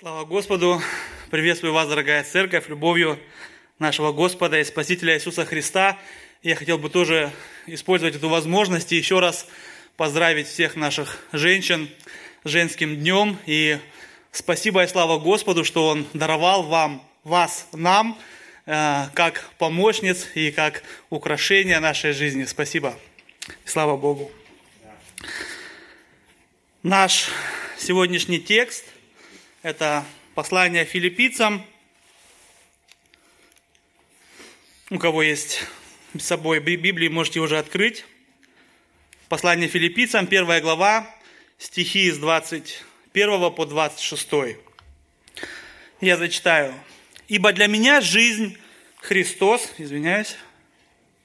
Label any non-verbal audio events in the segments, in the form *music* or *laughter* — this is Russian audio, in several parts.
Слава Господу! Приветствую вас, дорогая церковь, любовью нашего Господа и Спасителя Иисуса Христа. Я хотел бы тоже использовать эту возможность и еще раз поздравить всех наших женщин с женским днем. И спасибо и слава Господу, что Он даровал вам, вас, нам, э, как помощниц и как украшение нашей жизни. Спасибо. Слава Богу. Наш сегодняшний текст – это послание филиппийцам. У кого есть с собой Библии, можете уже открыть. Послание филиппийцам, первая глава, стихи с 21 по 26. Я зачитаю. «Ибо для меня жизнь Христос, извиняюсь,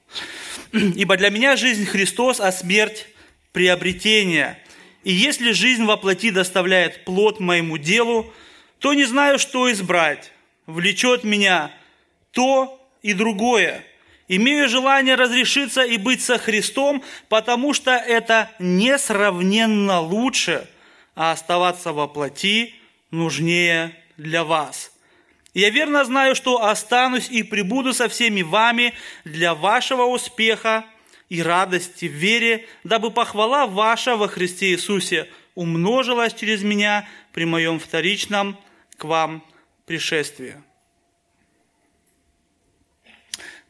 *clears throat* ибо для меня жизнь Христос, а смерть приобретение. И если жизнь во плоти доставляет плод моему делу, то не знаю, что избрать. Влечет меня то и другое. Имею желание разрешиться и быть со Христом, потому что это несравненно лучше, а оставаться во плоти нужнее для вас. Я верно знаю, что останусь и прибуду со всеми вами для вашего успеха и радости в вере, дабы похвала ваша во Христе Иисусе умножилась через меня при моем вторичном к вам пришествии.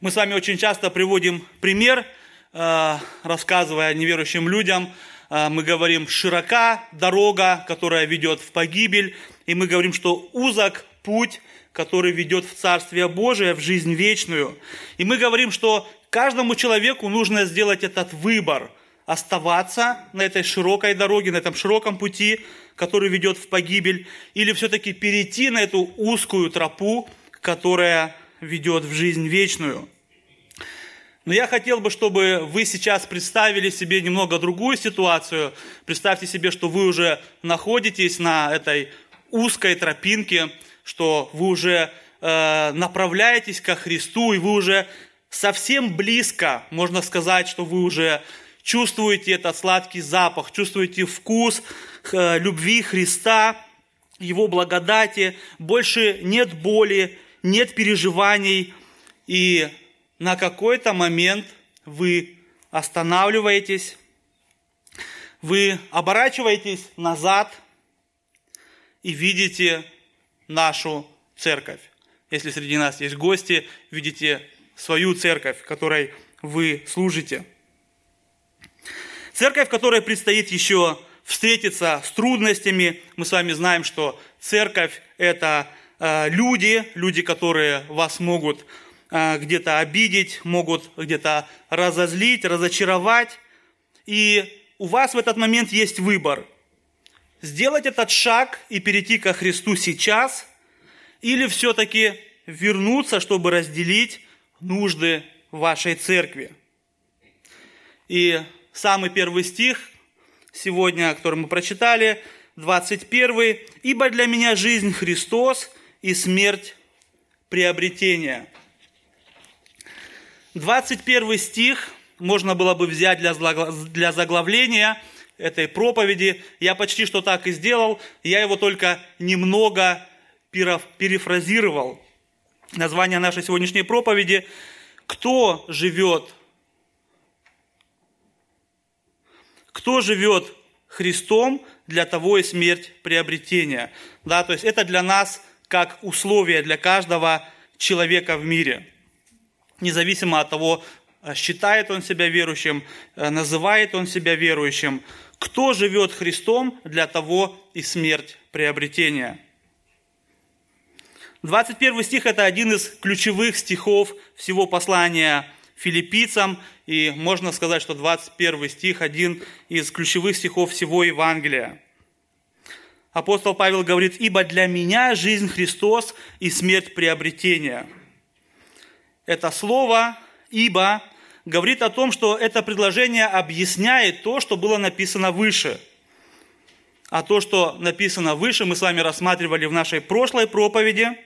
Мы с вами очень часто приводим пример, э, рассказывая неверующим людям, э, мы говорим, широка дорога, которая ведет в погибель, и мы говорим, что узок путь, который ведет в Царствие Божие, в жизнь вечную. И мы говорим, что Каждому человеку нужно сделать этот выбор, оставаться на этой широкой дороге, на этом широком пути, который ведет в погибель, или все-таки перейти на эту узкую тропу, которая ведет в жизнь вечную. Но я хотел бы, чтобы вы сейчас представили себе немного другую ситуацию. Представьте себе, что вы уже находитесь на этой узкой тропинке, что вы уже э, направляетесь ко Христу, и вы уже совсем близко, можно сказать, что вы уже чувствуете этот сладкий запах, чувствуете вкус э, любви Христа, Его благодати, больше нет боли, нет переживаний, и на какой-то момент вы останавливаетесь, вы оборачиваетесь назад и видите нашу церковь. Если среди нас есть гости, видите свою церковь, которой вы служите. Церковь, которой предстоит еще встретиться с трудностями. Мы с вами знаем, что церковь – это э, люди, люди, которые вас могут э, где-то обидеть, могут где-то разозлить, разочаровать. И у вас в этот момент есть выбор. Сделать этот шаг и перейти ко Христу сейчас, или все-таки вернуться, чтобы разделить нужды вашей церкви. И самый первый стих сегодня, который мы прочитали, 21. «Ибо для меня жизнь Христос и смерть приобретение». 21 стих можно было бы взять для заглавления этой проповеди. Я почти что так и сделал. Я его только немного перефразировал название нашей сегодняшней проповеди «Кто живет?» Кто живет Христом, для того и смерть приобретения. Да, то есть это для нас как условие для каждого человека в мире. Независимо от того, считает он себя верующим, называет он себя верующим. Кто живет Христом, для того и смерть приобретения. 21 стих – это один из ключевых стихов всего послания филиппийцам, и можно сказать, что 21 стих – один из ключевых стихов всего Евангелия. Апостол Павел говорит, «Ибо для меня жизнь Христос и смерть приобретения». Это слово «ибо» говорит о том, что это предложение объясняет то, что было написано выше. А то, что написано выше, мы с вами рассматривали в нашей прошлой проповеди –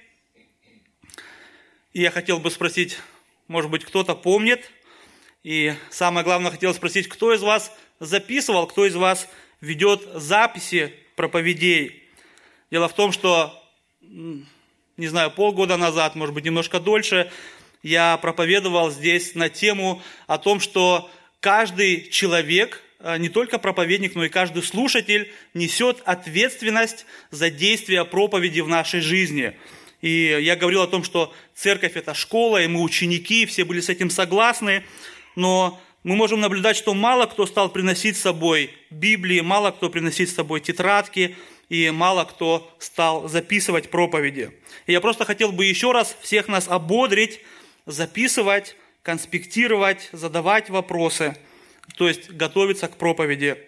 и я хотел бы спросить, может быть, кто-то помнит, и самое главное, хотел спросить, кто из вас записывал, кто из вас ведет записи проповедей. Дело в том, что не знаю, полгода назад, может быть, немножко дольше, я проповедовал здесь на тему о том, что каждый человек, а, не только проповедник, но и каждый слушатель несет ответственность за действия проповеди в нашей жизни. И я говорил о том, что церковь – это школа, и мы ученики, все были с этим согласны, но мы можем наблюдать, что мало кто стал приносить с собой Библии, мало кто приносить с собой тетрадки, и мало кто стал записывать проповеди. И я просто хотел бы еще раз всех нас ободрить, записывать, конспектировать, задавать вопросы, то есть готовиться к проповеди.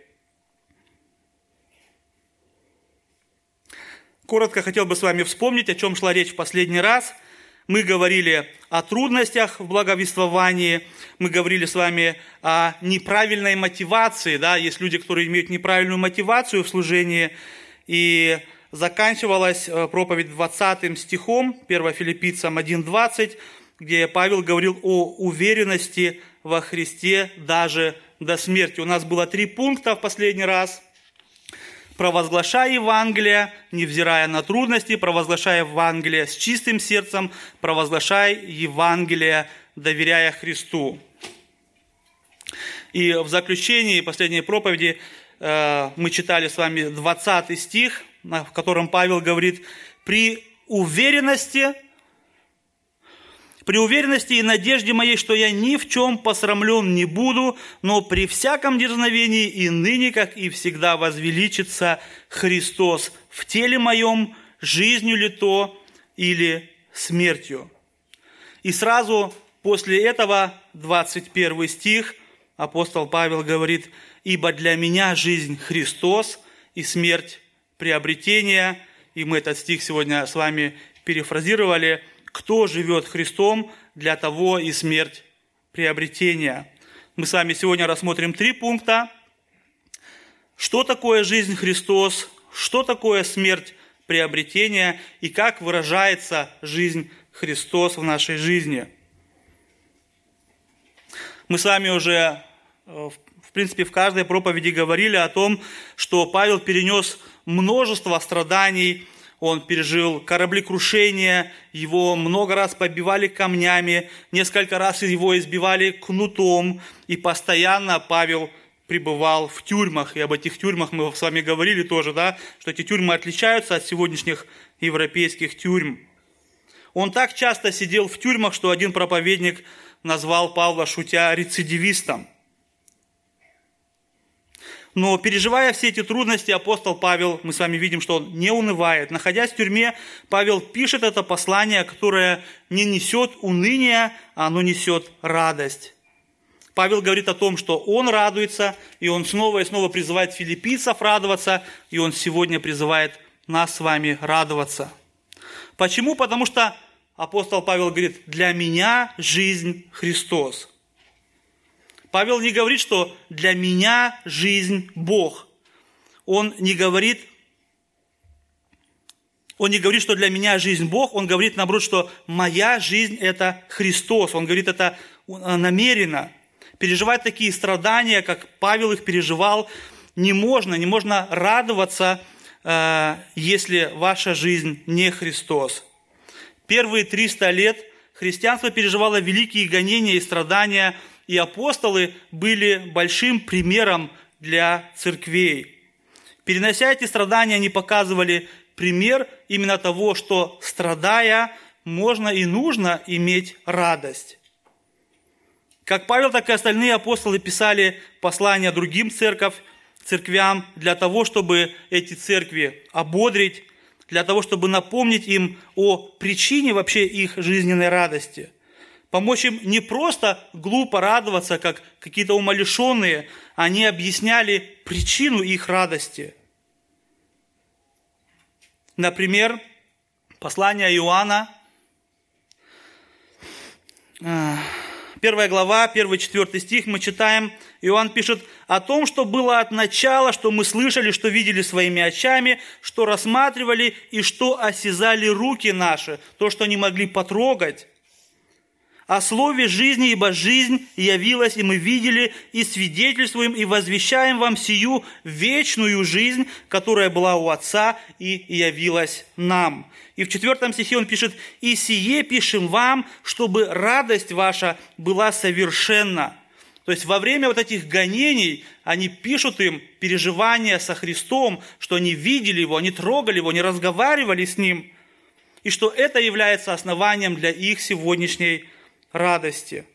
Коротко хотел бы с вами вспомнить, о чем шла речь в последний раз – мы говорили о трудностях в благовествовании, мы говорили с вами о неправильной мотивации, да, есть люди, которые имеют неправильную мотивацию в служении, и заканчивалась э, проповедь 20 стихом, 1 Филиппийцам 1.20, где Павел говорил о уверенности во Христе даже до смерти. У нас было три пункта в последний раз – провозглашай Евангелие, невзирая на трудности, провозглашай Евангелие с чистым сердцем, провозглашай Евангелие, доверяя Христу. И в заключении последней проповеди э, мы читали с вами 20 стих, в котором Павел говорит, при уверенности при уверенности и надежде моей, что я ни в чем посрамлен не буду, но при всяком дерзновении и ныне, как и всегда, возвеличится Христос в теле моем, жизнью ли то или смертью. И сразу после этого 21 стих апостол Павел говорит, «Ибо для меня жизнь Христос и смерть приобретение». И мы этот стих сегодня с вами перефразировали – кто живет Христом, для того и смерть приобретения. Мы с вами сегодня рассмотрим три пункта. Что такое жизнь Христос, что такое смерть приобретения и как выражается жизнь Христос в нашей жизни. Мы с вами уже, э, в принципе, в каждой проповеди говорили о том, что Павел перенес множество страданий он пережил кораблекрушение, его много раз побивали камнями, несколько раз его избивали кнутом, и постоянно Павел пребывал в тюрьмах, и об этих тюрьмах мы с вами говорили тоже, да, что эти тюрьмы отличаются от сегодняшних европейских тюрьм. Он так часто сидел в тюрьмах, что один проповедник назвал Павла, шутя, рецидивистом – но переживая все эти трудности, апостол Павел, мы с вами видим, что он не унывает. Находясь в тюрьме, Павел пишет это послание, которое не несет уныния, а оно несет радость. Павел говорит о том, что он радуется, и он снова и снова призывает филиппийцев радоваться, и он сегодня призывает нас с вами радоваться. Почему? Потому что апостол Павел говорит, для меня жизнь Христос. Павел не говорит, что для меня жизнь Бог. Он не говорит, он не говорит, что для меня жизнь Бог, он говорит, наоборот, что моя жизнь – это Христос. Он говорит это намеренно. Переживать такие страдания, как Павел их переживал, не можно. Не можно радоваться, э, если ваша жизнь не Христос. Первые 300 лет христианство переживало великие гонения и страдания – и апостолы были большим примером для церквей. Перенося эти страдания, они показывали пример именно того, что страдая, можно и нужно иметь радость. Как Павел, так и остальные апостолы писали послания другим церковь, церквям для того, чтобы эти церкви ободрить, для того, чтобы напомнить им о причине вообще их жизненной радости – помочь им не просто глупо радоваться, как какие-то умалишенные, они объясняли причину их радости. Например, послание Иоанна, э, первая глава, первый, четвертый стих, мы читаем, Иоанн пишет о том, что было от начала, что мы слышали, что видели своими очами, что рассматривали и что осязали руки наши, то, что они могли потрогать о слове жизни, ибо жизнь явилась, и мы видели, и свидетельствуем, и возвещаем вам сию вечную жизнь, которая была у Отца и явилась нам». И в четвертом стихе он пишет, «И сие пишем вам, чтобы радость ваша была совершенна». То есть во время вот этих гонений они пишут им переживания со Христом, что они видели Его, они трогали Его, они разговаривали с Ним, и что это является основанием для их сегодняшней радости.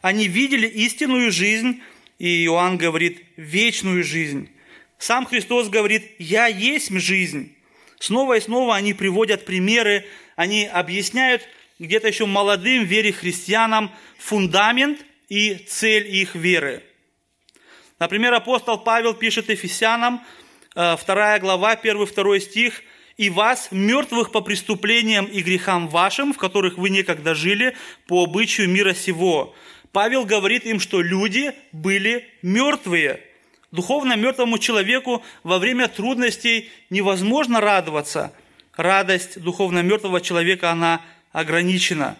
Они видели истинную жизнь, и Иоанн говорит, вечную жизнь. Сам Христос говорит, «Я есть жизнь». Снова и снова они приводят примеры, они объясняют где-то еще молодым вере христианам фундамент и цель их веры. Например, апостол Павел пишет Ефесянам, 2 э, глава, 1-2 стих, и вас, мертвых по преступлениям и грехам вашим, в которых вы некогда жили, по обычаю мира сего». Павел говорит им, что люди были мертвые. Духовно мертвому человеку во время трудностей невозможно радоваться. Радость духовно мертвого человека, она ограничена.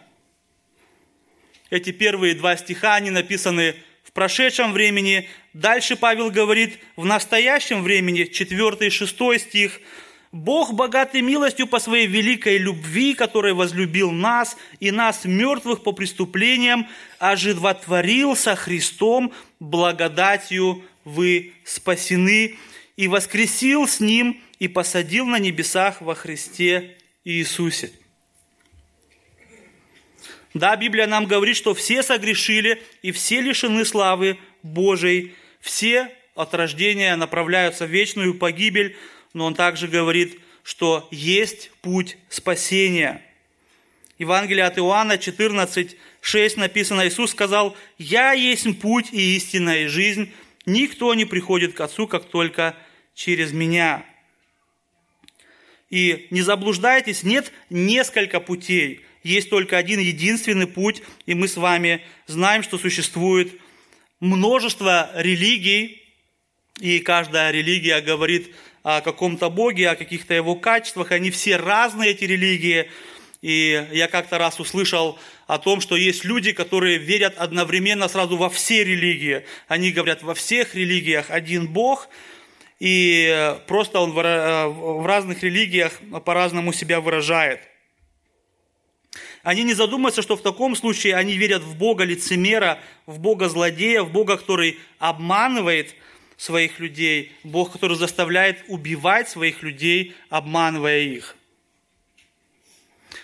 Эти первые два стиха, они написаны в прошедшем времени. Дальше Павел говорит в настоящем времени, 4 и 6 стих – Бог, богатый милостью по своей великой любви, который возлюбил нас и нас, мертвых по преступлениям, оживотворил со Христом, благодатью. Вы спасены, и воскресил с Ним и посадил на небесах во Христе Иисусе. Да, Библия нам говорит, что все согрешили и все лишены славы Божией, все от рождения направляются в вечную погибель, но он также говорит, что есть путь спасения. Евангелие от Иоанна 14, 6 написано, Иисус сказал, «Я есть путь и истинная жизнь, никто не приходит к Отцу, как только через Меня». И не заблуждайтесь, нет несколько путей, есть только один единственный путь, и мы с вами знаем, что существует множество религий, и каждая религия говорит о каком-то Боге, о каких-то его качествах. Они все разные, эти религии. И я как-то раз услышал о том, что есть люди, которые верят одновременно сразу во все религии. Они говорят, во всех религиях один Бог, и просто он в разных религиях по-разному себя выражает. Они не задумываются, что в таком случае они верят в Бога лицемера, в Бога злодея, в Бога, который обманывает – своих людей, Бог, который заставляет убивать своих людей, обманывая их.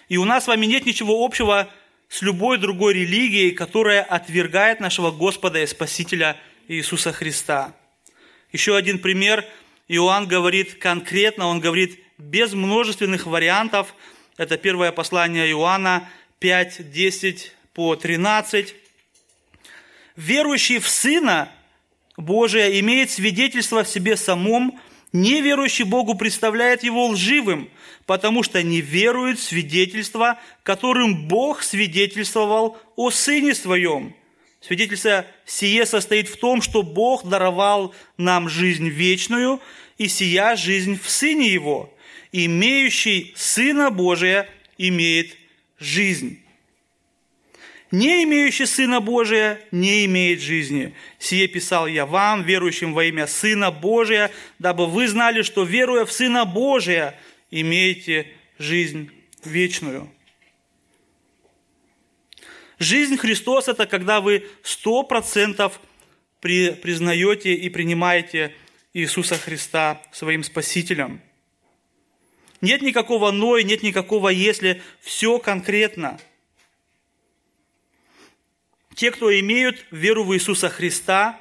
И у нас с вами нет ничего общего с любой другой религией, которая отвергает нашего Господа и Спасителя Иисуса Христа. Еще один пример. Иоанн говорит конкретно, он говорит без множественных вариантов. Это первое послание Иоанна 5, 10 по 13. «Верующий в Сына Божие имеет свидетельство в себе самом, неверующий Богу представляет его лживым, потому что не верует в свидетельство, которым Бог свидетельствовал о Сыне Своем. Свидетельство сие состоит в том, что Бог даровал нам жизнь вечную, и сия жизнь в Сыне Его. Имеющий Сына Божия имеет жизнь не имеющий Сына Божия, не имеет жизни. Сие писал я вам, верующим во имя Сына Божия, дабы вы знали, что, веруя в Сына Божия, имеете жизнь вечную. Жизнь Христос – это когда вы сто процентов признаете и принимаете Иисуса Христа своим Спасителем. Нет никакого «но» и нет никакого «если», все конкретно – те, кто имеют веру в Иисуса Христа,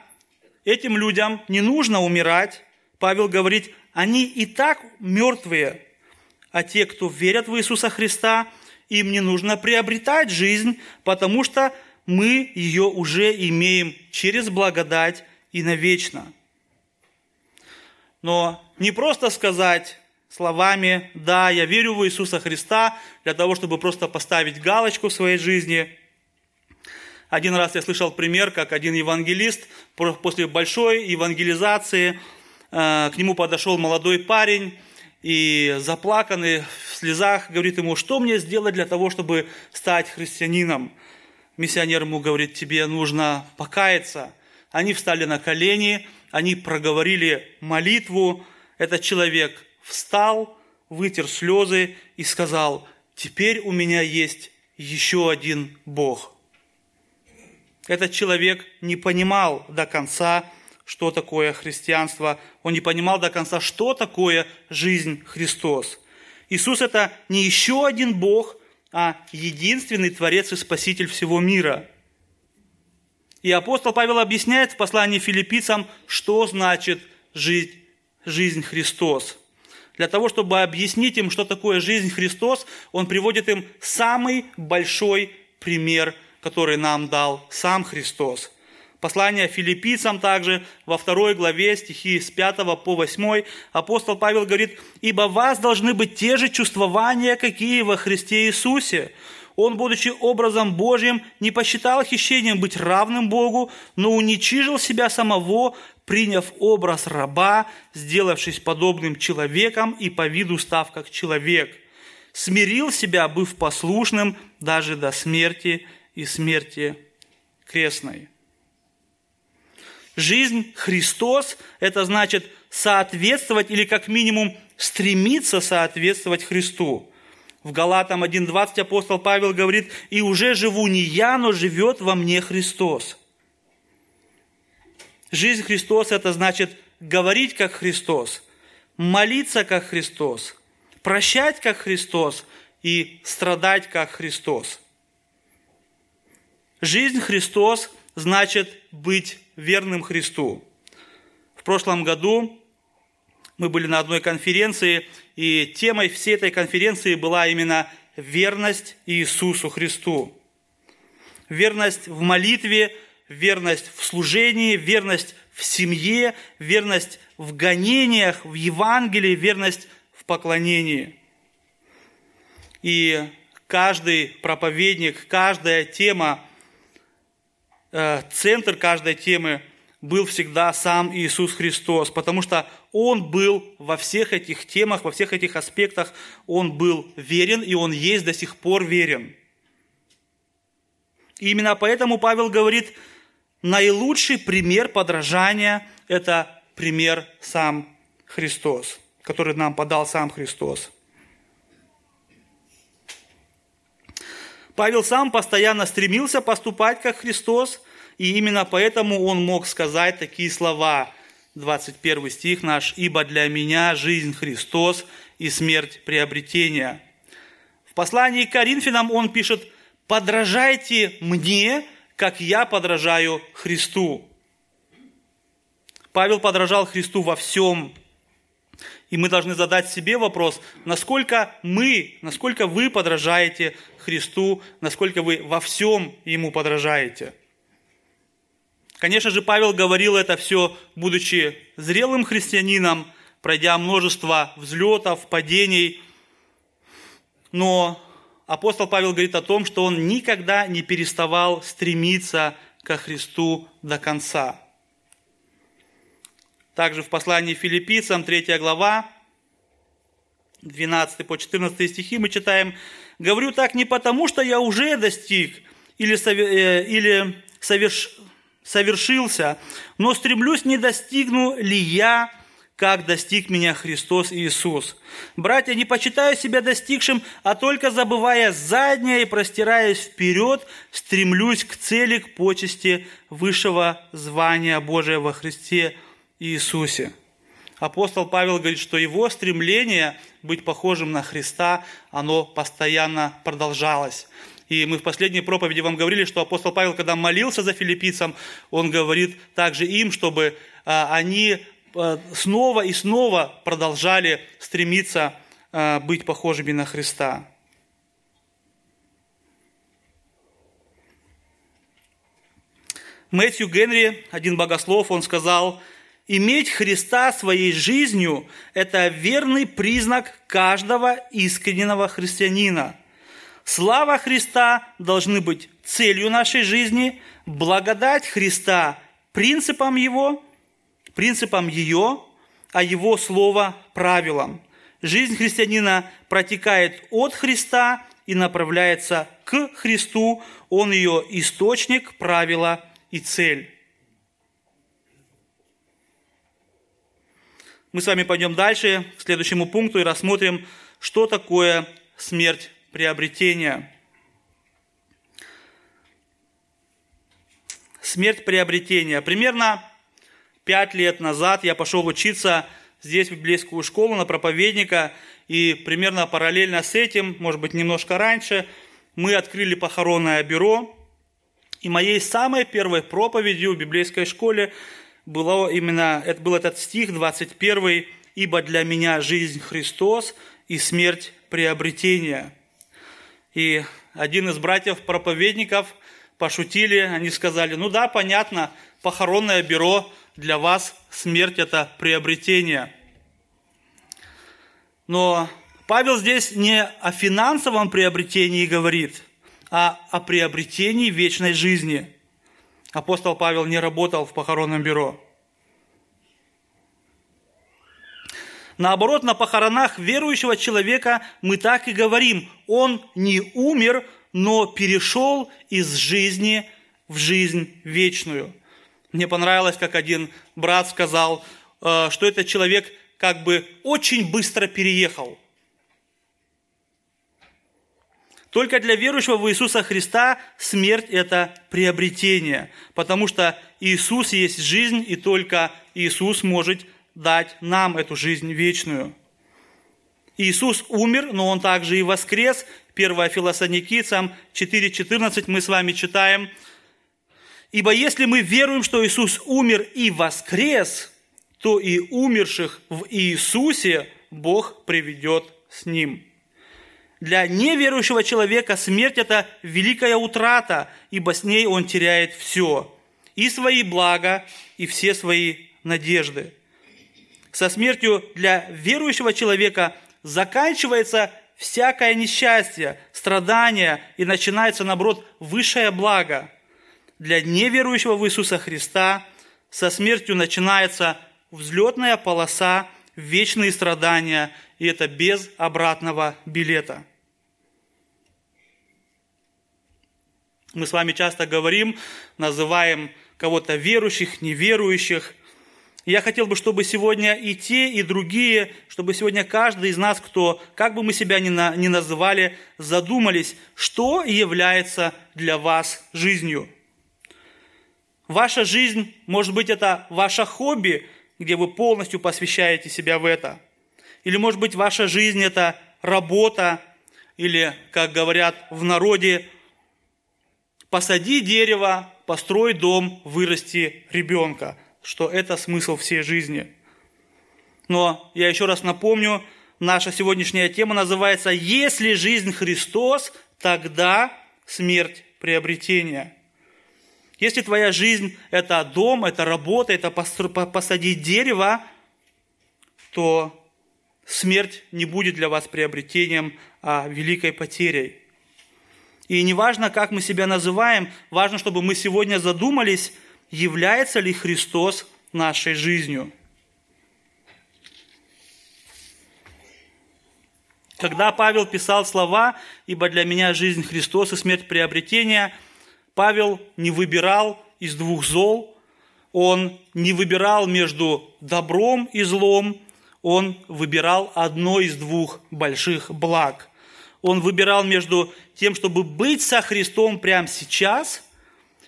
этим людям не нужно умирать. Павел говорит, они и так мертвые. А те, кто верят в Иисуса Христа, им не нужно приобретать жизнь, потому что мы ее уже имеем через благодать и навечно. Но не просто сказать словами, да, я верю в Иисуса Христа, для того, чтобы просто поставить галочку в своей жизни – один раз я слышал пример, как один евангелист после большой евангелизации э, к нему подошел молодой парень и заплаканный, слезах говорит ему, что мне сделать для того, чтобы стать христианином? Миссионер ему говорит, тебе нужно покаяться. Они встали на колени, они проговорили молитву. Этот человек встал, вытер слезы и сказал, теперь у меня есть еще один Бог. Этот человек не понимал до конца, что такое христианство. Он не понимал до конца, что такое жизнь Христос. Иисус – это не еще один Бог, а единственный Творец и Спаситель всего мира. И апостол Павел объясняет в послании филиппийцам, что значит жизнь, жизнь Христос. Для того, чтобы объяснить им, что такое жизнь Христос, он приводит им самый большой пример, который нам дал сам Христос – Послание филиппийцам также во второй главе стихи с 5 по 8 апостол Павел говорит, «Ибо вас должны быть те же чувствования, какие во Христе Иисусе. Он, будучи образом Божьим, не посчитал хищением быть равным Богу, но уничижил себя самого, приняв образ раба, сделавшись подобным человеком и по виду став как человек. Смирил себя, быв послушным даже до смерти и смерти крестной». Жизнь Христос – это значит соответствовать или как минимум стремиться соответствовать Христу. В Галатам 1.20 апостол Павел говорит, «И уже живу не я, но живет во мне Христос». Жизнь Христос – это значит говорить как Христос, молиться как Христос, прощать как Христос и страдать как Христос. Жизнь Христос значит быть верным Христу. В прошлом году мы были на одной конференции, и темой всей этой конференции была именно верность Иисусу Христу. Верность в молитве, верность в служении, верность в семье, верность в гонениях, в Евангелии, верность в поклонении. И каждый проповедник, каждая тема центр каждой темы был всегда сам Иисус Христос, потому что Он был во всех этих темах, во всех этих аспектах, Он был верен, и Он есть до сих пор верен. И именно поэтому Павел говорит, наилучший пример подражания – это пример сам Христос, который нам подал сам Христос. Павел сам постоянно стремился поступать как Христос, и именно поэтому он мог сказать такие слова, 21 стих наш, «Ибо для меня жизнь Христос и смерть приобретения». В послании к Коринфянам он пишет, «Подражайте мне, как я подражаю Христу». Павел подражал Христу во всем, и мы должны задать себе вопрос, насколько мы, насколько вы подражаете Христу, насколько вы во всем Ему подражаете. Конечно же, Павел говорил это все, будучи зрелым христианином, пройдя множество взлетов, падений. Но апостол Павел говорит о том, что он никогда не переставал стремиться ко Христу до конца. Также в послании филиппийцам, 3 глава, 12 по 14 стихи мы читаем, «Говорю так не потому, что я уже достиг или, э, или соверш, совершился, но стремлюсь, не достигну ли я, как достиг меня Христос Иисус. Братья, не почитаю себя достигшим, а только забывая заднее и простираясь вперед, стремлюсь к цели, к почести высшего звания Божия во Христе Иисусе. Апостол Павел говорит, что его стремление быть похожим на Христа, оно постоянно продолжалось. И мы в последней проповеди вам говорили, что апостол Павел, когда молился за филиппийцам, он говорит также им, чтобы а, они а, снова и снова продолжали стремиться а, быть похожими на Христа. Мэтью Генри, один богослов, он сказал – Иметь Христа своей жизнью – это верный признак каждого искреннего христианина. Слава Христа должны быть целью нашей жизни, благодать Христа – принципом Его, принципом ее, а Его Слово – правилом. Жизнь христианина протекает от Христа и направляется к Христу. Он ее источник, правило и цель. Мы с вами пойдем дальше, к следующему пункту, и рассмотрим, что такое смерть приобретения. Смерть приобретения. Примерно пять лет назад я пошел учиться здесь, в библейскую школу, на проповедника, и примерно параллельно с этим, может быть, немножко раньше, мы открыли похоронное бюро, и моей самой первой проповедью в библейской школе было именно, это был этот стих 21, «Ибо для меня жизнь Христос и смерть приобретение». И один из братьев-проповедников пошутили, они сказали, ну да, понятно, похоронное бюро для вас смерть – это приобретение. Но Павел здесь не о финансовом приобретении говорит, а о приобретении вечной жизни – апостол Павел не работал в похоронном бюро. Наоборот, на похоронах верующего человека мы так и говорим, он не умер, но перешел из жизни в жизнь вечную. Мне понравилось, как один брат сказал, э, что этот человек как бы очень быстро переехал – Только для верующего в Иисуса Христа смерть – это приобретение, потому что Иисус есть жизнь, и только Иисус может дать нам эту жизнь вечную. Иисус умер, но Он также и воскрес. 1 Филосоникийцам 4.14 мы с вами читаем. «Ибо если мы веруем, что Иисус умер и воскрес, то и умерших в Иисусе Бог приведет с Ним». Для неверующего человека смерть – это великая утрата, ибо с ней он теряет все – и свои блага, и все свои надежды. Со смертью для верующего человека заканчивается всякое несчастье, страдание, и начинается, наоборот, высшее благо. Для неверующего в Иисуса Христа со смертью начинается взлетная полоса, вечные страдания – и это без обратного билета. Мы с вами часто говорим, называем кого-то верующих, неверующих. я хотел бы, чтобы сегодня и те, и другие, чтобы сегодня каждый из нас, кто, как бы мы себя ни, на, ни называли, задумались, что является для вас жизнью. Ваша жизнь, может быть, это ваше хобби, где вы полностью посвящаете себя в это – или, может быть, ваша жизнь – это работа, или, как говорят в народе, посади дерево, построй дом, вырасти ребенка, что это смысл всей жизни. Но я еще раз напомню, наша сегодняшняя тема называется «Если жизнь Христос, тогда смерть приобретения». Если твоя жизнь – это дом, это работа, это посадить дерево, то смерть не будет для вас приобретением, а великой потерей. И не важно, как мы себя называем, важно, чтобы мы сегодня задумались, является ли Христос нашей жизнью. Когда Павел писал слова «Ибо для меня жизнь Христос и смерть приобретения», Павел не выбирал из двух зол, он не выбирал между добром и злом, он выбирал одно из двух больших благ. Он выбирал между тем, чтобы быть со Христом прямо сейчас,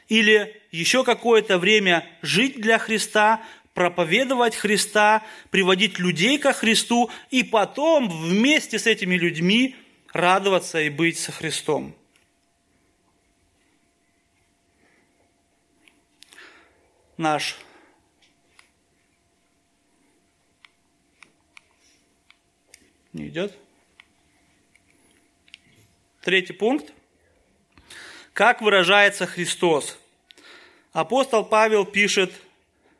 или еще какое-то время жить для Христа, проповедовать Христа, приводить людей ко Христу, и потом вместе с этими людьми радоваться и быть со Христом. Наш Не идет? Третий пункт. Как выражается Христос? Апостол Павел пишет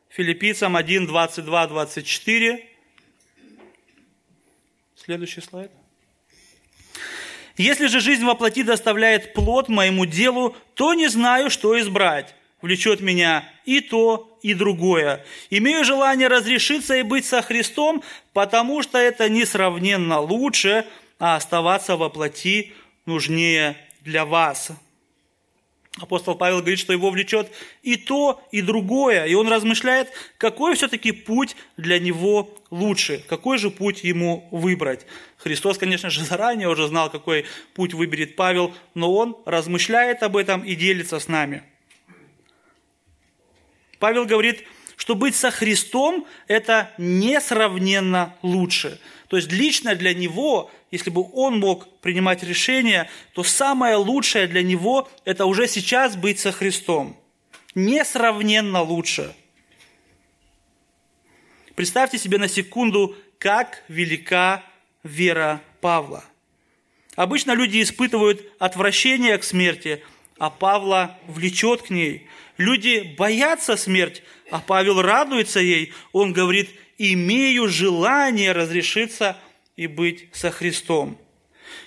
филиппийцам 1, 22, 24. Следующий слайд. Если же жизнь во плоти доставляет плод моему делу, то не знаю, что избрать. Влечет меня и то, и другое. Имею желание разрешиться и быть со Христом, потому что это несравненно лучше, а оставаться во плоти нужнее для вас. Апостол Павел говорит, что его влечет и то, и другое. И он размышляет, какой все-таки путь для него лучше, какой же путь ему выбрать. Христос, конечно же, *laughs* заранее уже знал, какой путь выберет Павел, но он размышляет об этом и делится с нами. Павел говорит, что быть со Христом – это несравненно лучше. То есть лично для него если бы он мог принимать решения, то самое лучшее для него – это уже сейчас быть со Христом. Несравненно лучше. Представьте себе на секунду, как велика вера Павла. Обычно люди испытывают отвращение к смерти, а Павла влечет к ней. Люди боятся смерть, а Павел радуется ей. Он говорит, имею желание разрешиться и быть со Христом.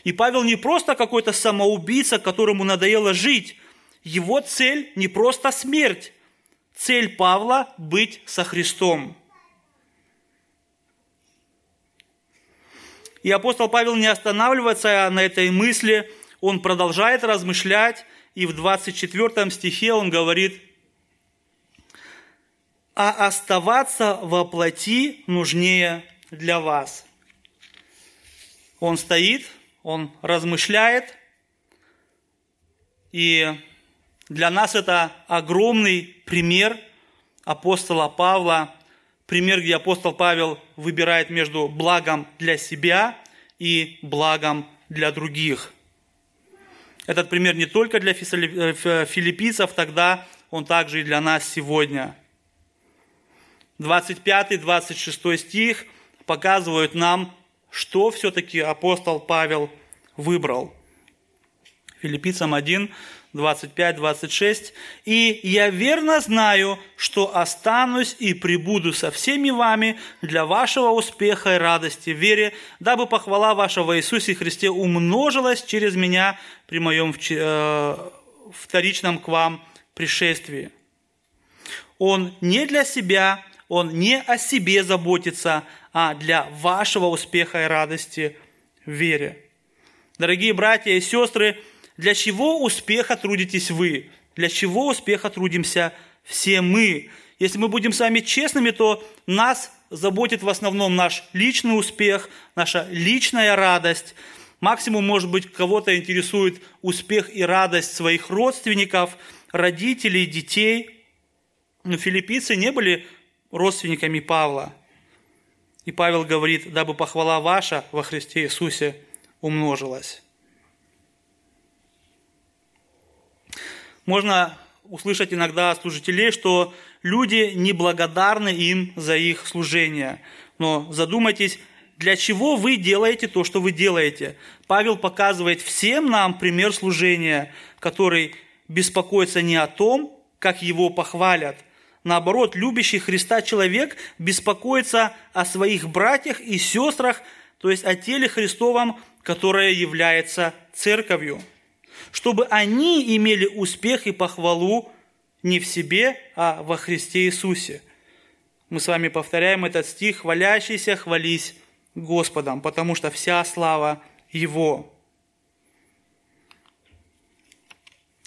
И Павел не просто какой-то самоубийца, которому надоело жить. Его цель не просто смерть. Цель Павла – быть со Христом. И апостол Павел не останавливается на этой мысли, он продолжает размышлять, и в 24 стихе он говорит, «А оставаться во плоти нужнее для вас». Он стоит, он размышляет, и для нас это огромный пример апостола Павла, пример, где апостол Павел выбирает между благом для себя и благом для других. Этот пример не только для э, филиппийцев тогда, он также и для нас сегодня. 25-26 стих показывают нам что все-таки апостол Павел выбрал. Филиппийцам 1, 25, 26. «И я верно знаю, что останусь и прибуду со всеми вами для вашего успеха и радости в вере, дабы похвала ваша во Иисусе Христе умножилась через меня при моем э, вторичном к вам пришествии». Он не для себя, он не о себе заботится, а для вашего успеха и радости в вере. Дорогие братья и сестры, для чего успеха трудитесь вы? Для чего успеха трудимся все мы? Если мы будем с вами честными, то нас заботит в основном наш личный успех, наша личная радость. Максимум, может быть, кого-то интересует успех и радость своих родственников, родителей, детей. Но филиппийцы не были родственниками Павла. И Павел говорит, дабы похвала ваша во Христе Иисусе умножилась. Можно услышать иногда от служителей, что люди неблагодарны им за их служение. Но задумайтесь, для чего вы делаете то, что вы делаете? Павел показывает всем нам пример служения, который беспокоится не о том, как его похвалят – Наоборот, любящий Христа человек беспокоится о своих братьях и сестрах, то есть о теле Христовом, которое является церковью, чтобы они имели успех и похвалу не в себе, а во Христе Иисусе. Мы с вами повторяем этот стих «Хвалящийся, хвались Господом, потому что вся слава Его».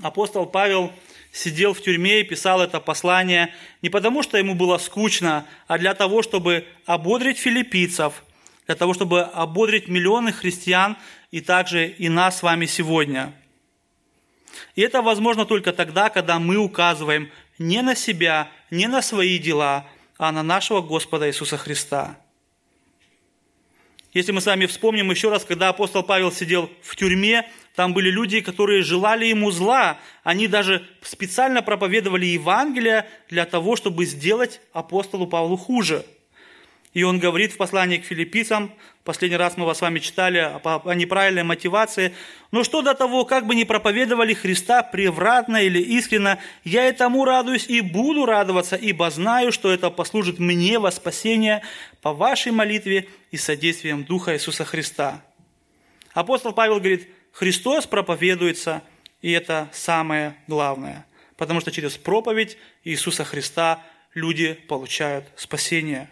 Апостол Павел – сидел в тюрьме и писал это послание не потому, что ему было скучно, а для того, чтобы ободрить филиппийцев, для того, чтобы ободрить миллионы христиан и также и нас с вами сегодня. И это возможно только тогда, когда мы указываем не на себя, не на свои дела, а на нашего Господа Иисуса Христа. Если мы с вами вспомним еще раз, когда апостол Павел сидел в тюрьме, там были люди, которые желали ему зла. Они даже специально проповедовали Евангелие для того, чтобы сделать апостолу Павлу хуже. И он говорит в послании к филиппийцам, последний раз мы вас с вами читали о неправильной мотивации, но что до того, как бы не проповедовали Христа превратно или искренно, я и тому радуюсь и буду радоваться, ибо знаю, что это послужит мне во спасение по вашей молитве и содействием Духа Иисуса Христа. Апостол Павел говорит, Христос проповедуется, и это самое главное. потому что через проповедь Иисуса Христа люди получают спасение.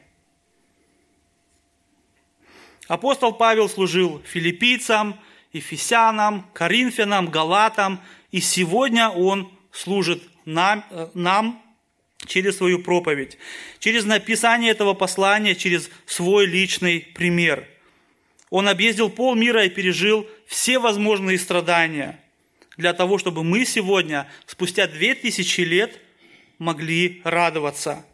Апостол Павел служил филиппийцам, ефесянам, коринфянам, галатам, и сегодня он служит нам, э, нам через свою проповедь, через написание этого послания, через свой личный пример. Он объездил пол мира и пережил все возможные страдания для того, чтобы мы сегодня, спустя две тысячи лет, могли радоваться.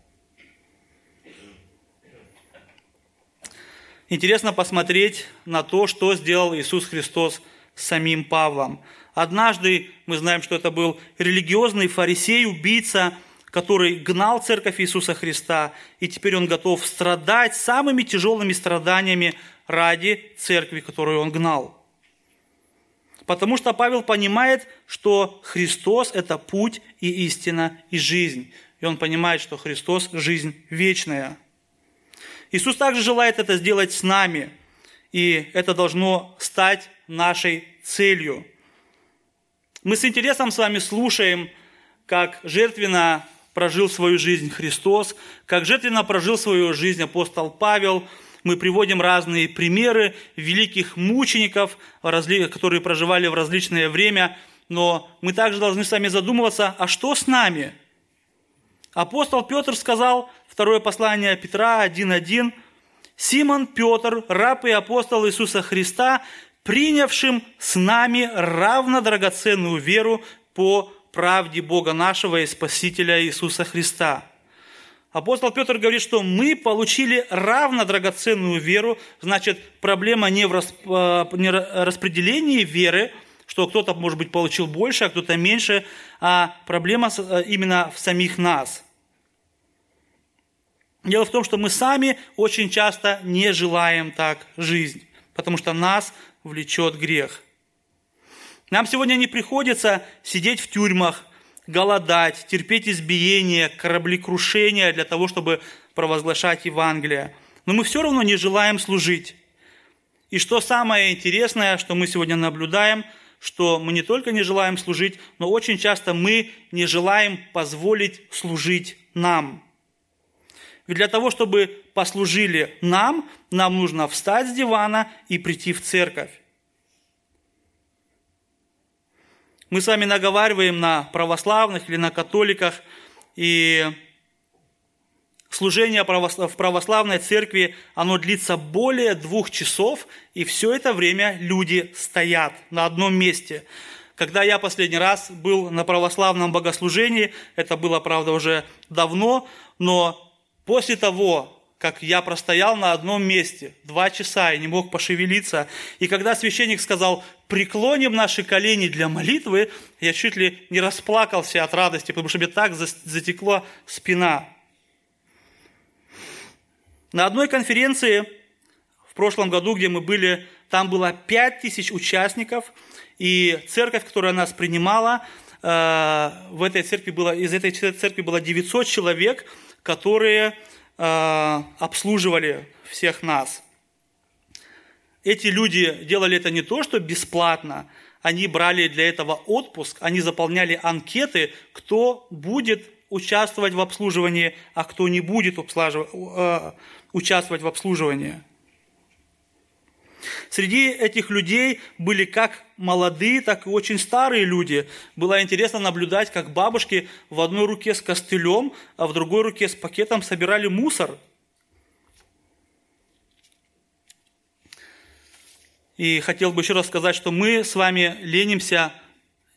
Интересно посмотреть на то, что сделал Иисус Христос с самим Павлом. Однажды мы знаем, что это был религиозный фарисей, убийца, который гнал церковь Иисуса Христа, и теперь он готов страдать самыми тяжелыми страданиями ради церкви, которую он гнал. Потому что Павел понимает, что Христос – это путь и истина и жизнь. И он понимает, что Христос – жизнь вечная. Иисус также желает это сделать с нами, и это должно стать нашей целью. Мы с интересом с вами слушаем, как жертвенно прожил свою жизнь Христос, как жертвенно прожил свою жизнь апостол Павел. Мы приводим разные примеры великих мучеников, которые проживали в различное время, но мы также должны с вами задумываться, а что с нами? Апостол Петр сказал, второе послание Петра 1.1, «Симон Петр, раб и апостол Иисуса Христа, принявшим с нами равно драгоценную веру по правде Бога нашего и Спасителя Иисуса Христа. Апостол Петр говорит, что мы получили равно драгоценную веру, значит, проблема не в э, распределении веры, что кто-то, может быть, получил больше, а кто-то меньше, а проблема э, именно в самих нас. Дело в том, что мы сами очень часто не желаем так жизнь, потому что нас влечет грех – нам сегодня не приходится сидеть в тюрьмах, голодать, терпеть избиения, кораблекрушения для того, чтобы провозглашать Евангелие. Но мы все равно не желаем служить. И что самое интересное, что мы сегодня наблюдаем, что мы не только не желаем служить, но очень часто мы не желаем позволить служить нам. Ведь для того, чтобы послужили нам, нам нужно встать с дивана и прийти в церковь. Мы с вами наговариваем на православных или на католиках, и служение в православной церкви, оно длится более двух часов, и все это время люди стоят на одном месте. Когда я последний раз был на православном богослужении, это было, правда, уже давно, но после того, как я простоял на одном месте два часа и не мог пошевелиться. И когда священник сказал, преклоним наши колени для молитвы, я чуть ли не расплакался от радости, потому что мне так затекла спина. На одной конференции в прошлом году, где мы были, там было пять тысяч участников, и церковь, которая нас принимала, в этой церкви было, из этой церкви было 900 человек, которые Э, обслуживали всех нас. Эти люди делали это не то, что бесплатно, они брали для этого отпуск, они заполняли анкеты, кто будет участвовать в обслуживании, а кто не будет э, участвовать в обслуживании. Среди этих людей были как молодые, так и очень старые люди. Было интересно наблюдать, как бабушки в одной руке с костылем, а в другой руке с пакетом собирали мусор. И хотел бы еще раз сказать, что мы с вами ленимся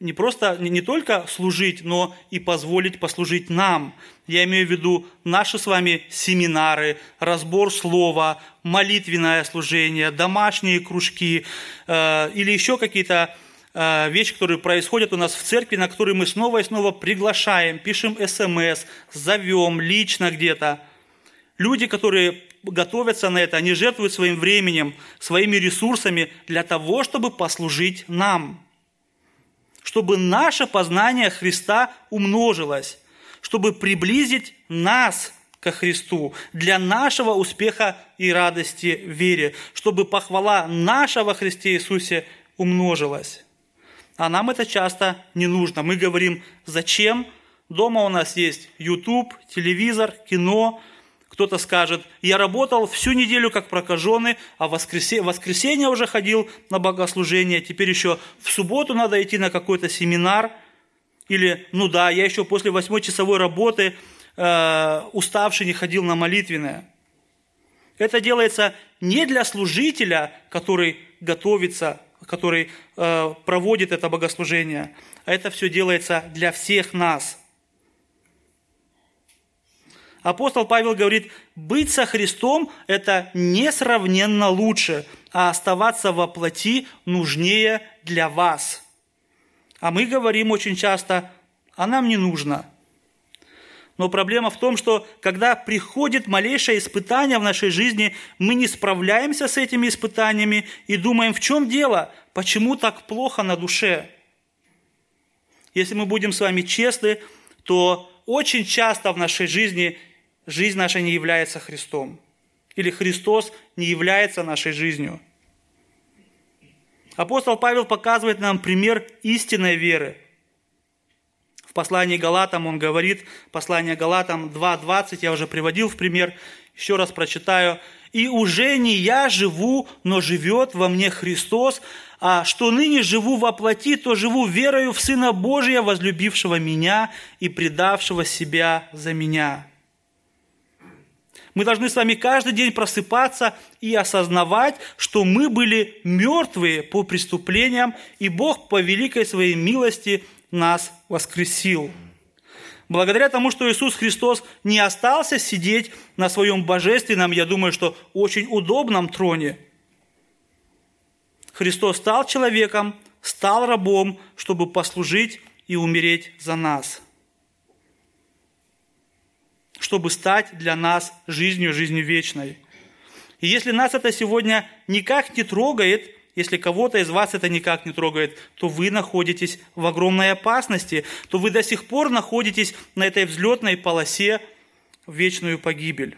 не просто, не, не только служить, но и позволить послужить нам. Я имею в виду наши с вами семинары, разбор слова, молитвенное служение, домашние кружки э, или еще какие-то э, вещи, которые происходят у нас в церкви, на которые мы снова и снова приглашаем, пишем смс, зовем лично где-то. Люди, которые готовятся на это, они жертвуют своим временем, своими ресурсами для того, чтобы послужить нам чтобы наше познание Христа умножилось, чтобы приблизить нас ко Христу для нашего успеха и радости в вере, чтобы похвала нашего Христе Иисусе умножилась. А нам это часто не нужно. Мы говорим, зачем? Дома у нас есть YouTube, телевизор, кино. Кто-то скажет, я работал всю неделю как прокаженный, а в воскресенье, воскресенье уже ходил на богослужение, теперь еще в субботу надо идти на какой-то семинар. Или, ну да, я еще после восьмичасовой работы э, уставший не ходил на молитвенное. Это делается не для служителя, который готовится, который э, проводит это богослужение, а это все делается для всех нас. Апостол Павел говорит, быть со Христом – это несравненно лучше, а оставаться во плоти нужнее для вас. А мы говорим очень часто, а нам не нужно – но проблема в том, что когда приходит малейшее испытание в нашей жизни, мы не справляемся с этими испытаниями и думаем, в чем дело, почему так плохо на душе. Если мы будем с вами честны, то очень часто в нашей жизни жизнь наша не является Христом. Или Христос не является нашей жизнью. Апостол Павел показывает нам пример истинной веры – в послании Галатам он говорит, послание Галатам 2.20, я уже приводил в пример, еще раз прочитаю. «И уже не я живу, но живет во мне Христос, а что ныне живу во плоти, то живу верою в Сына Божия, возлюбившего меня и предавшего себя за меня». Мы должны с вами каждый день просыпаться и осознавать, что мы были мертвые по преступлениям, и Бог по великой своей милости нас воскресил. Благодаря тому, что Иисус Христос не остался сидеть на своем божественном, я думаю, что очень удобном троне. Христос стал человеком, стал рабом, чтобы послужить и умереть за нас. Чтобы стать для нас жизнью, жизнью вечной. И если нас это сегодня никак не трогает – если кого-то из вас это никак не трогает, то вы находитесь в огромной опасности, то вы до сих пор находитесь на этой взлетной полосе в вечную погибель.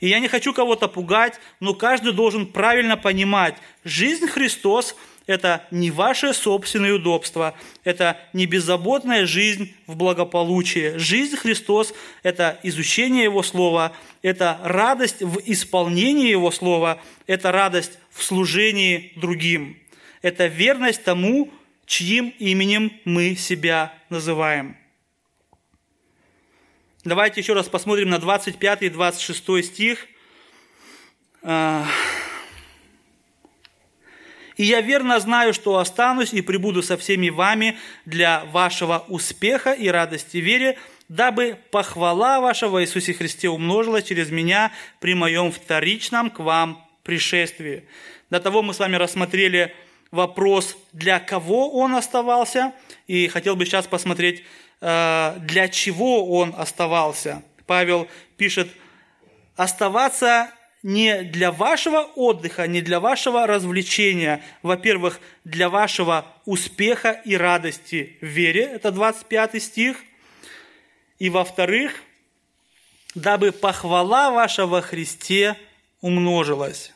И я не хочу кого-то пугать, но каждый должен правильно понимать, жизнь Христос – это не ваше собственное удобство, это не беззаботная жизнь в благополучии. Жизнь Христос – это изучение Его Слова, это радость в исполнении Его Слова, это радость в служении другим. Это верность тому, чьим именем мы себя называем. Давайте еще раз посмотрим на 25 и 26 стих. И я верно знаю, что останусь и прибуду со всеми вами для вашего успеха и радости вере, дабы похвала ваша во Иисусе Христе умножилась через меня при моем вторичном к вам пришествии. До того мы с вами рассмотрели вопрос, для кого он оставался, и хотел бы сейчас посмотреть, э, для чего он оставался. Павел пишет, оставаться не для вашего отдыха, не для вашего развлечения, во-первых, для вашего успеха и радости в вере, это 25 стих, и во-вторых, дабы похвала ваша во Христе умножилась.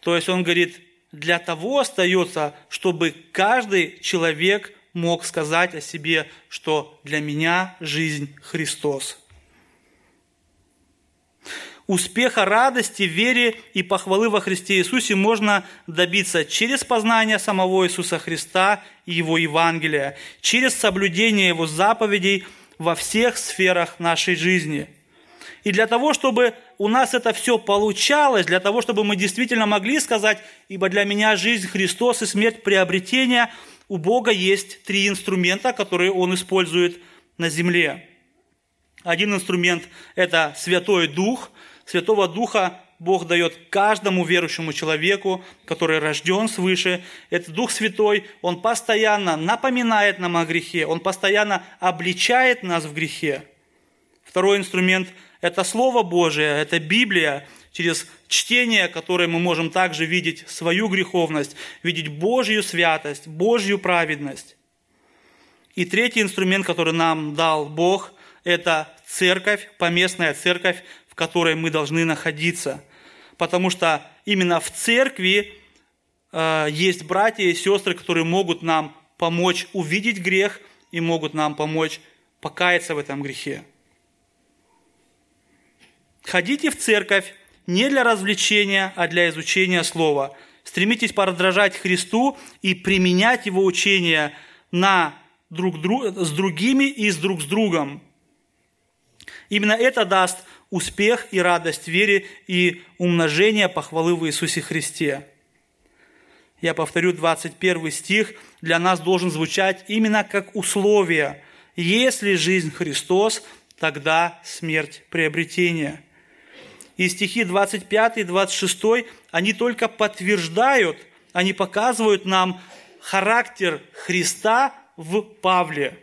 То есть он говорит, для того остается, чтобы каждый человек мог сказать о себе, что для меня жизнь Христос. Успеха, радости, вере и похвалы во Христе Иисусе можно добиться через познание самого Иисуса Христа и Его Евангелия, через соблюдение Его заповедей во всех сферах нашей жизни. И для того, чтобы у нас это все получалось, для того, чтобы мы действительно могли сказать, ибо для меня жизнь Христос и смерть приобретения, у Бога есть три инструмента, которые Он использует на земле. Один инструмент – это Святой Дух – Святого Духа Бог дает каждому верующему человеку, который рожден свыше. Этот Дух Святой, Он постоянно напоминает нам о грехе, Он постоянно обличает нас в грехе. Второй инструмент – это Слово Божие, это Библия, через чтение, которое мы можем также видеть свою греховность, видеть Божью святость, Божью праведность. И третий инструмент, который нам дал Бог, это церковь, поместная церковь, которой мы должны находиться. Потому что именно в церкви э, есть братья и сестры, которые могут нам помочь увидеть грех и могут нам помочь покаяться в этом грехе. Ходите в церковь не для развлечения, а для изучения Слова. Стремитесь подражать Христу и применять Его учение на друг друг, с другими и с друг с другом. Именно это даст успех и радость вере и умножение похвалы в Иисусе Христе. Я повторю, 21 стих для нас должен звучать именно как условие. Если жизнь Христос, тогда смерть приобретение. И стихи 25 и 26, они только подтверждают, они показывают нам характер Христа в Павле.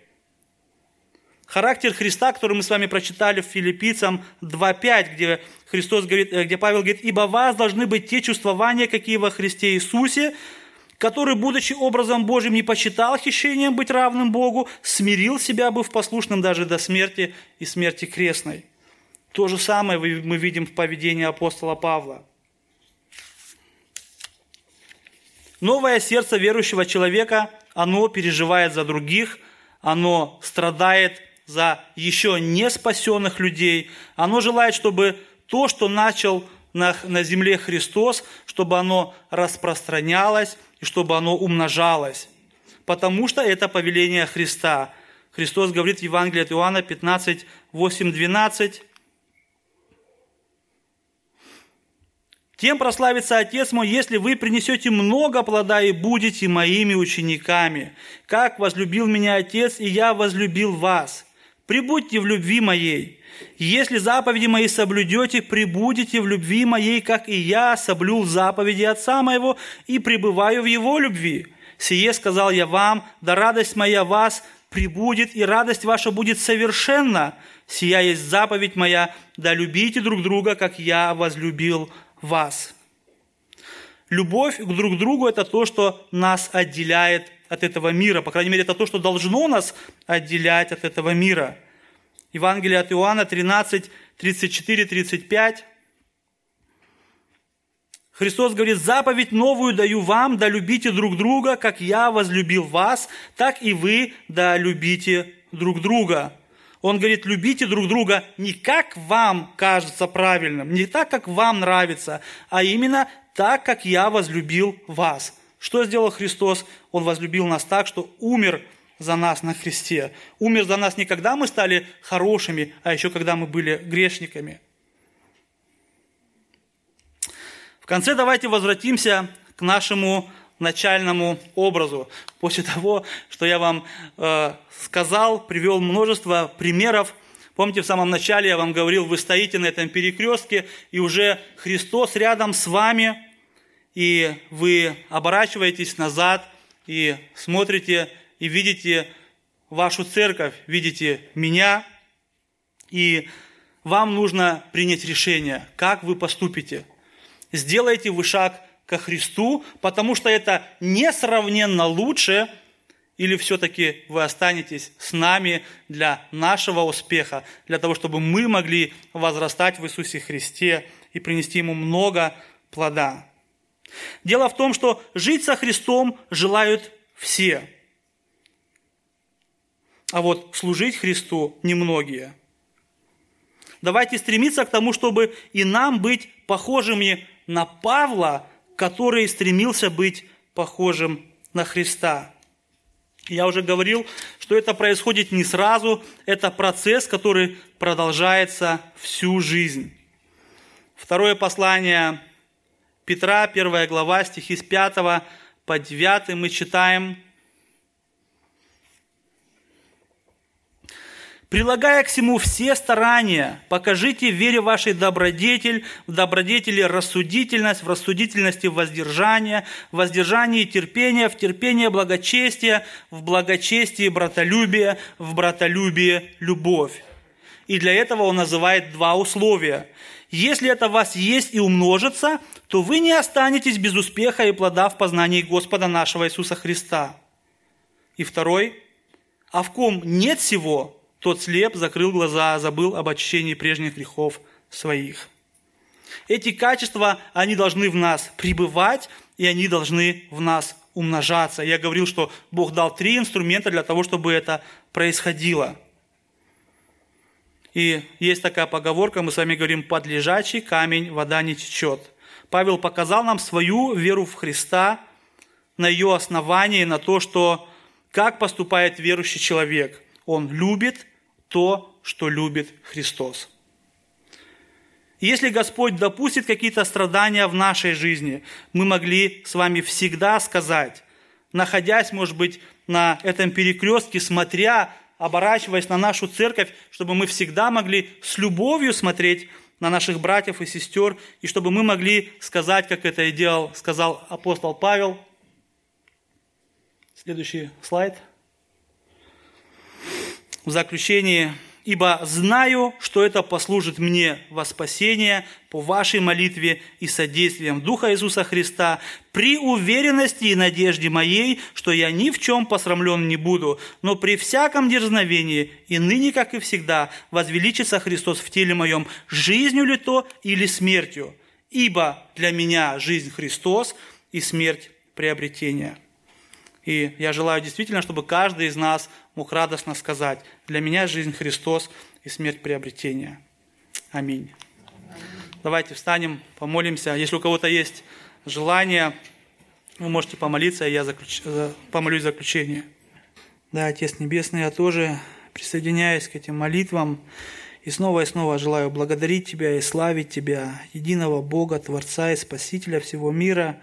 Характер Христа, который мы с вами прочитали в Филиппийцам 2.5, где, Христос говорит, э, где Павел говорит, «Ибо вас должны быть те чувствования, какие во Христе Иисусе, который, будучи образом Божьим, не почитал хищением быть равным Богу, смирил себя, быв послушным даже до смерти и смерти крестной». То же самое мы видим в поведении апостола Павла. Новое сердце верующего человека, оно переживает за других, оно страдает за еще не спасенных людей. Оно желает, чтобы то, что начал на, на земле Христос, чтобы оно распространялось и чтобы оно умножалось. Потому что это повеление Христа. Христос говорит в Евангелии от Иоанна 15, 8, 12. Тем прославится Отец мой, если вы принесете много плода и будете моими учениками. Как возлюбил меня Отец, и я возлюбил вас. Прибудьте в любви моей. Если заповеди мои соблюдете, прибудете в любви моей, как и я соблюл заповеди Отца моего и пребываю в его любви. Сие сказал я вам, да радость моя вас прибудет, и радость ваша будет совершенна. Сия есть заповедь моя, да любите друг друга, как я возлюбил вас. Любовь к друг другу – это то, что нас отделяет от этого мира. По крайней мере, это то, что должно нас отделять от этого мира. Евангелие от Иоанна 13, 34, 35. Христос говорит, заповедь новую даю вам, да любите друг друга, как я возлюбил вас, так и вы да любите друг друга. Он говорит, любите друг друга не как вам кажется правильным, не так, как вам нравится, а именно так, как я возлюбил вас. Что сделал Христос? Он возлюбил нас так, что умер за нас на Христе. Умер за нас не когда мы стали хорошими, а еще когда мы были грешниками. В конце давайте возвратимся к нашему начальному образу. После того, что я вам э, сказал, привел множество примеров. Помните, в самом начале я вам говорил, вы стоите на этом перекрестке, и уже Христос рядом с вами, и вы оборачиваетесь назад и смотрите и видите вашу церковь, видите меня, и вам нужно принять решение, как вы поступите. Сделайте вы шаг ко Христу, потому что это несравненно лучше, или все-таки вы останетесь с нами для нашего успеха, для того, чтобы мы могли возрастать в Иисусе Христе и принести Ему много плода. Дело в том, что жить со Христом желают все. А вот служить Христу немногие. Давайте стремиться к тому, чтобы и нам быть похожими на Павла, который стремился быть похожим на Христа. Я уже говорил, что это происходит не сразу, это процесс, который продолжается всю жизнь. Второе послание Петра, первая глава, стихи с 5 по 9 мы читаем – Прилагая к всему все старания, покажите в вере вашей добродетель, в добродетели рассудительность, в рассудительности воздержание, в воздержании терпение, в терпение благочестие, в благочестии братолюбие, в братолюбие любовь. И для этого он называет два условия. Если это вас есть и умножится, то вы не останетесь без успеха и плода в познании Господа нашего Иисуса Христа. И второй, а в ком нет всего, тот слеп, закрыл глаза, забыл об очищении прежних грехов своих. Эти качества, они должны в нас пребывать, и они должны в нас умножаться. Я говорил, что Бог дал три инструмента для того, чтобы это происходило. И есть такая поговорка, мы с вами говорим, под лежачий камень вода не течет. Павел показал нам свою веру в Христа на ее основании, на то, что как поступает верующий человек. Он любит то, что любит Христос. Если Господь допустит какие-то страдания в нашей жизни, мы могли с вами всегда сказать, находясь, может быть, на этом перекрестке, смотря, оборачиваясь на нашу церковь, чтобы мы всегда могли с любовью смотреть на наших братьев и сестер, и чтобы мы могли сказать, как это и делал, сказал апостол Павел. Следующий слайд. В заключении ибо знаю, что это послужит мне во спасение по вашей молитве и содействием Духа Иисуса Христа, при уверенности и надежде моей, что я ни в чем посрамлен не буду, но при всяком дерзновении и ныне, как и всегда, возвеличится Христос в теле моем, жизнью ли то или смертью, ибо для меня жизнь Христос и смерть приобретение». И я желаю действительно, чтобы каждый из нас мог радостно сказать, для меня жизнь Христос и смерть приобретения. Аминь. Давайте встанем, помолимся. Если у кого-то есть желание, вы можете помолиться, я заключ... помолюсь в заключение. Да, Отец Небесный, я тоже присоединяюсь к этим молитвам. И снова и снова желаю благодарить Тебя и славить Тебя, единого Бога, Творца и Спасителя всего мира,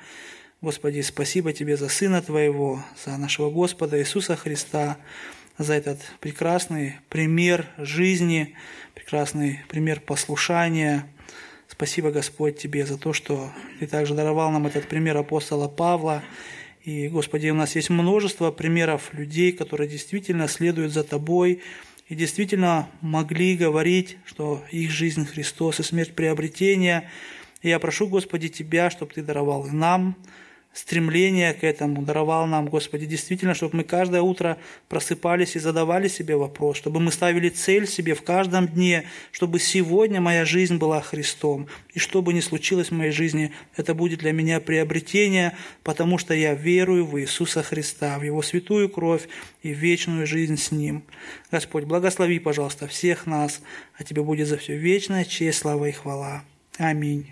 Господи, спасибо Тебе за Сына Твоего, за нашего Господа Иисуса Христа, за этот прекрасный пример жизни, прекрасный пример послушания. Спасибо, Господь, Тебе за то, что Ты также даровал нам этот пример апостола Павла. И, Господи, у нас есть множество примеров людей, которые действительно следуют за Тобой и действительно могли говорить, что их жизнь Христос и смерть приобретения. И я прошу, Господи, Тебя, чтобы Ты даровал нам стремление к этому даровал нам, Господи, действительно, чтобы мы каждое утро просыпались и задавали себе вопрос, чтобы мы ставили цель себе в каждом дне, чтобы сегодня моя жизнь была Христом. И что бы ни случилось в моей жизни, это будет для меня приобретение, потому что я верую в Иисуса Христа, в Его святую кровь и вечную жизнь с Ним. Господь, благослови, пожалуйста, всех нас, а Тебе будет за все вечная честь, слава и хвала. Аминь.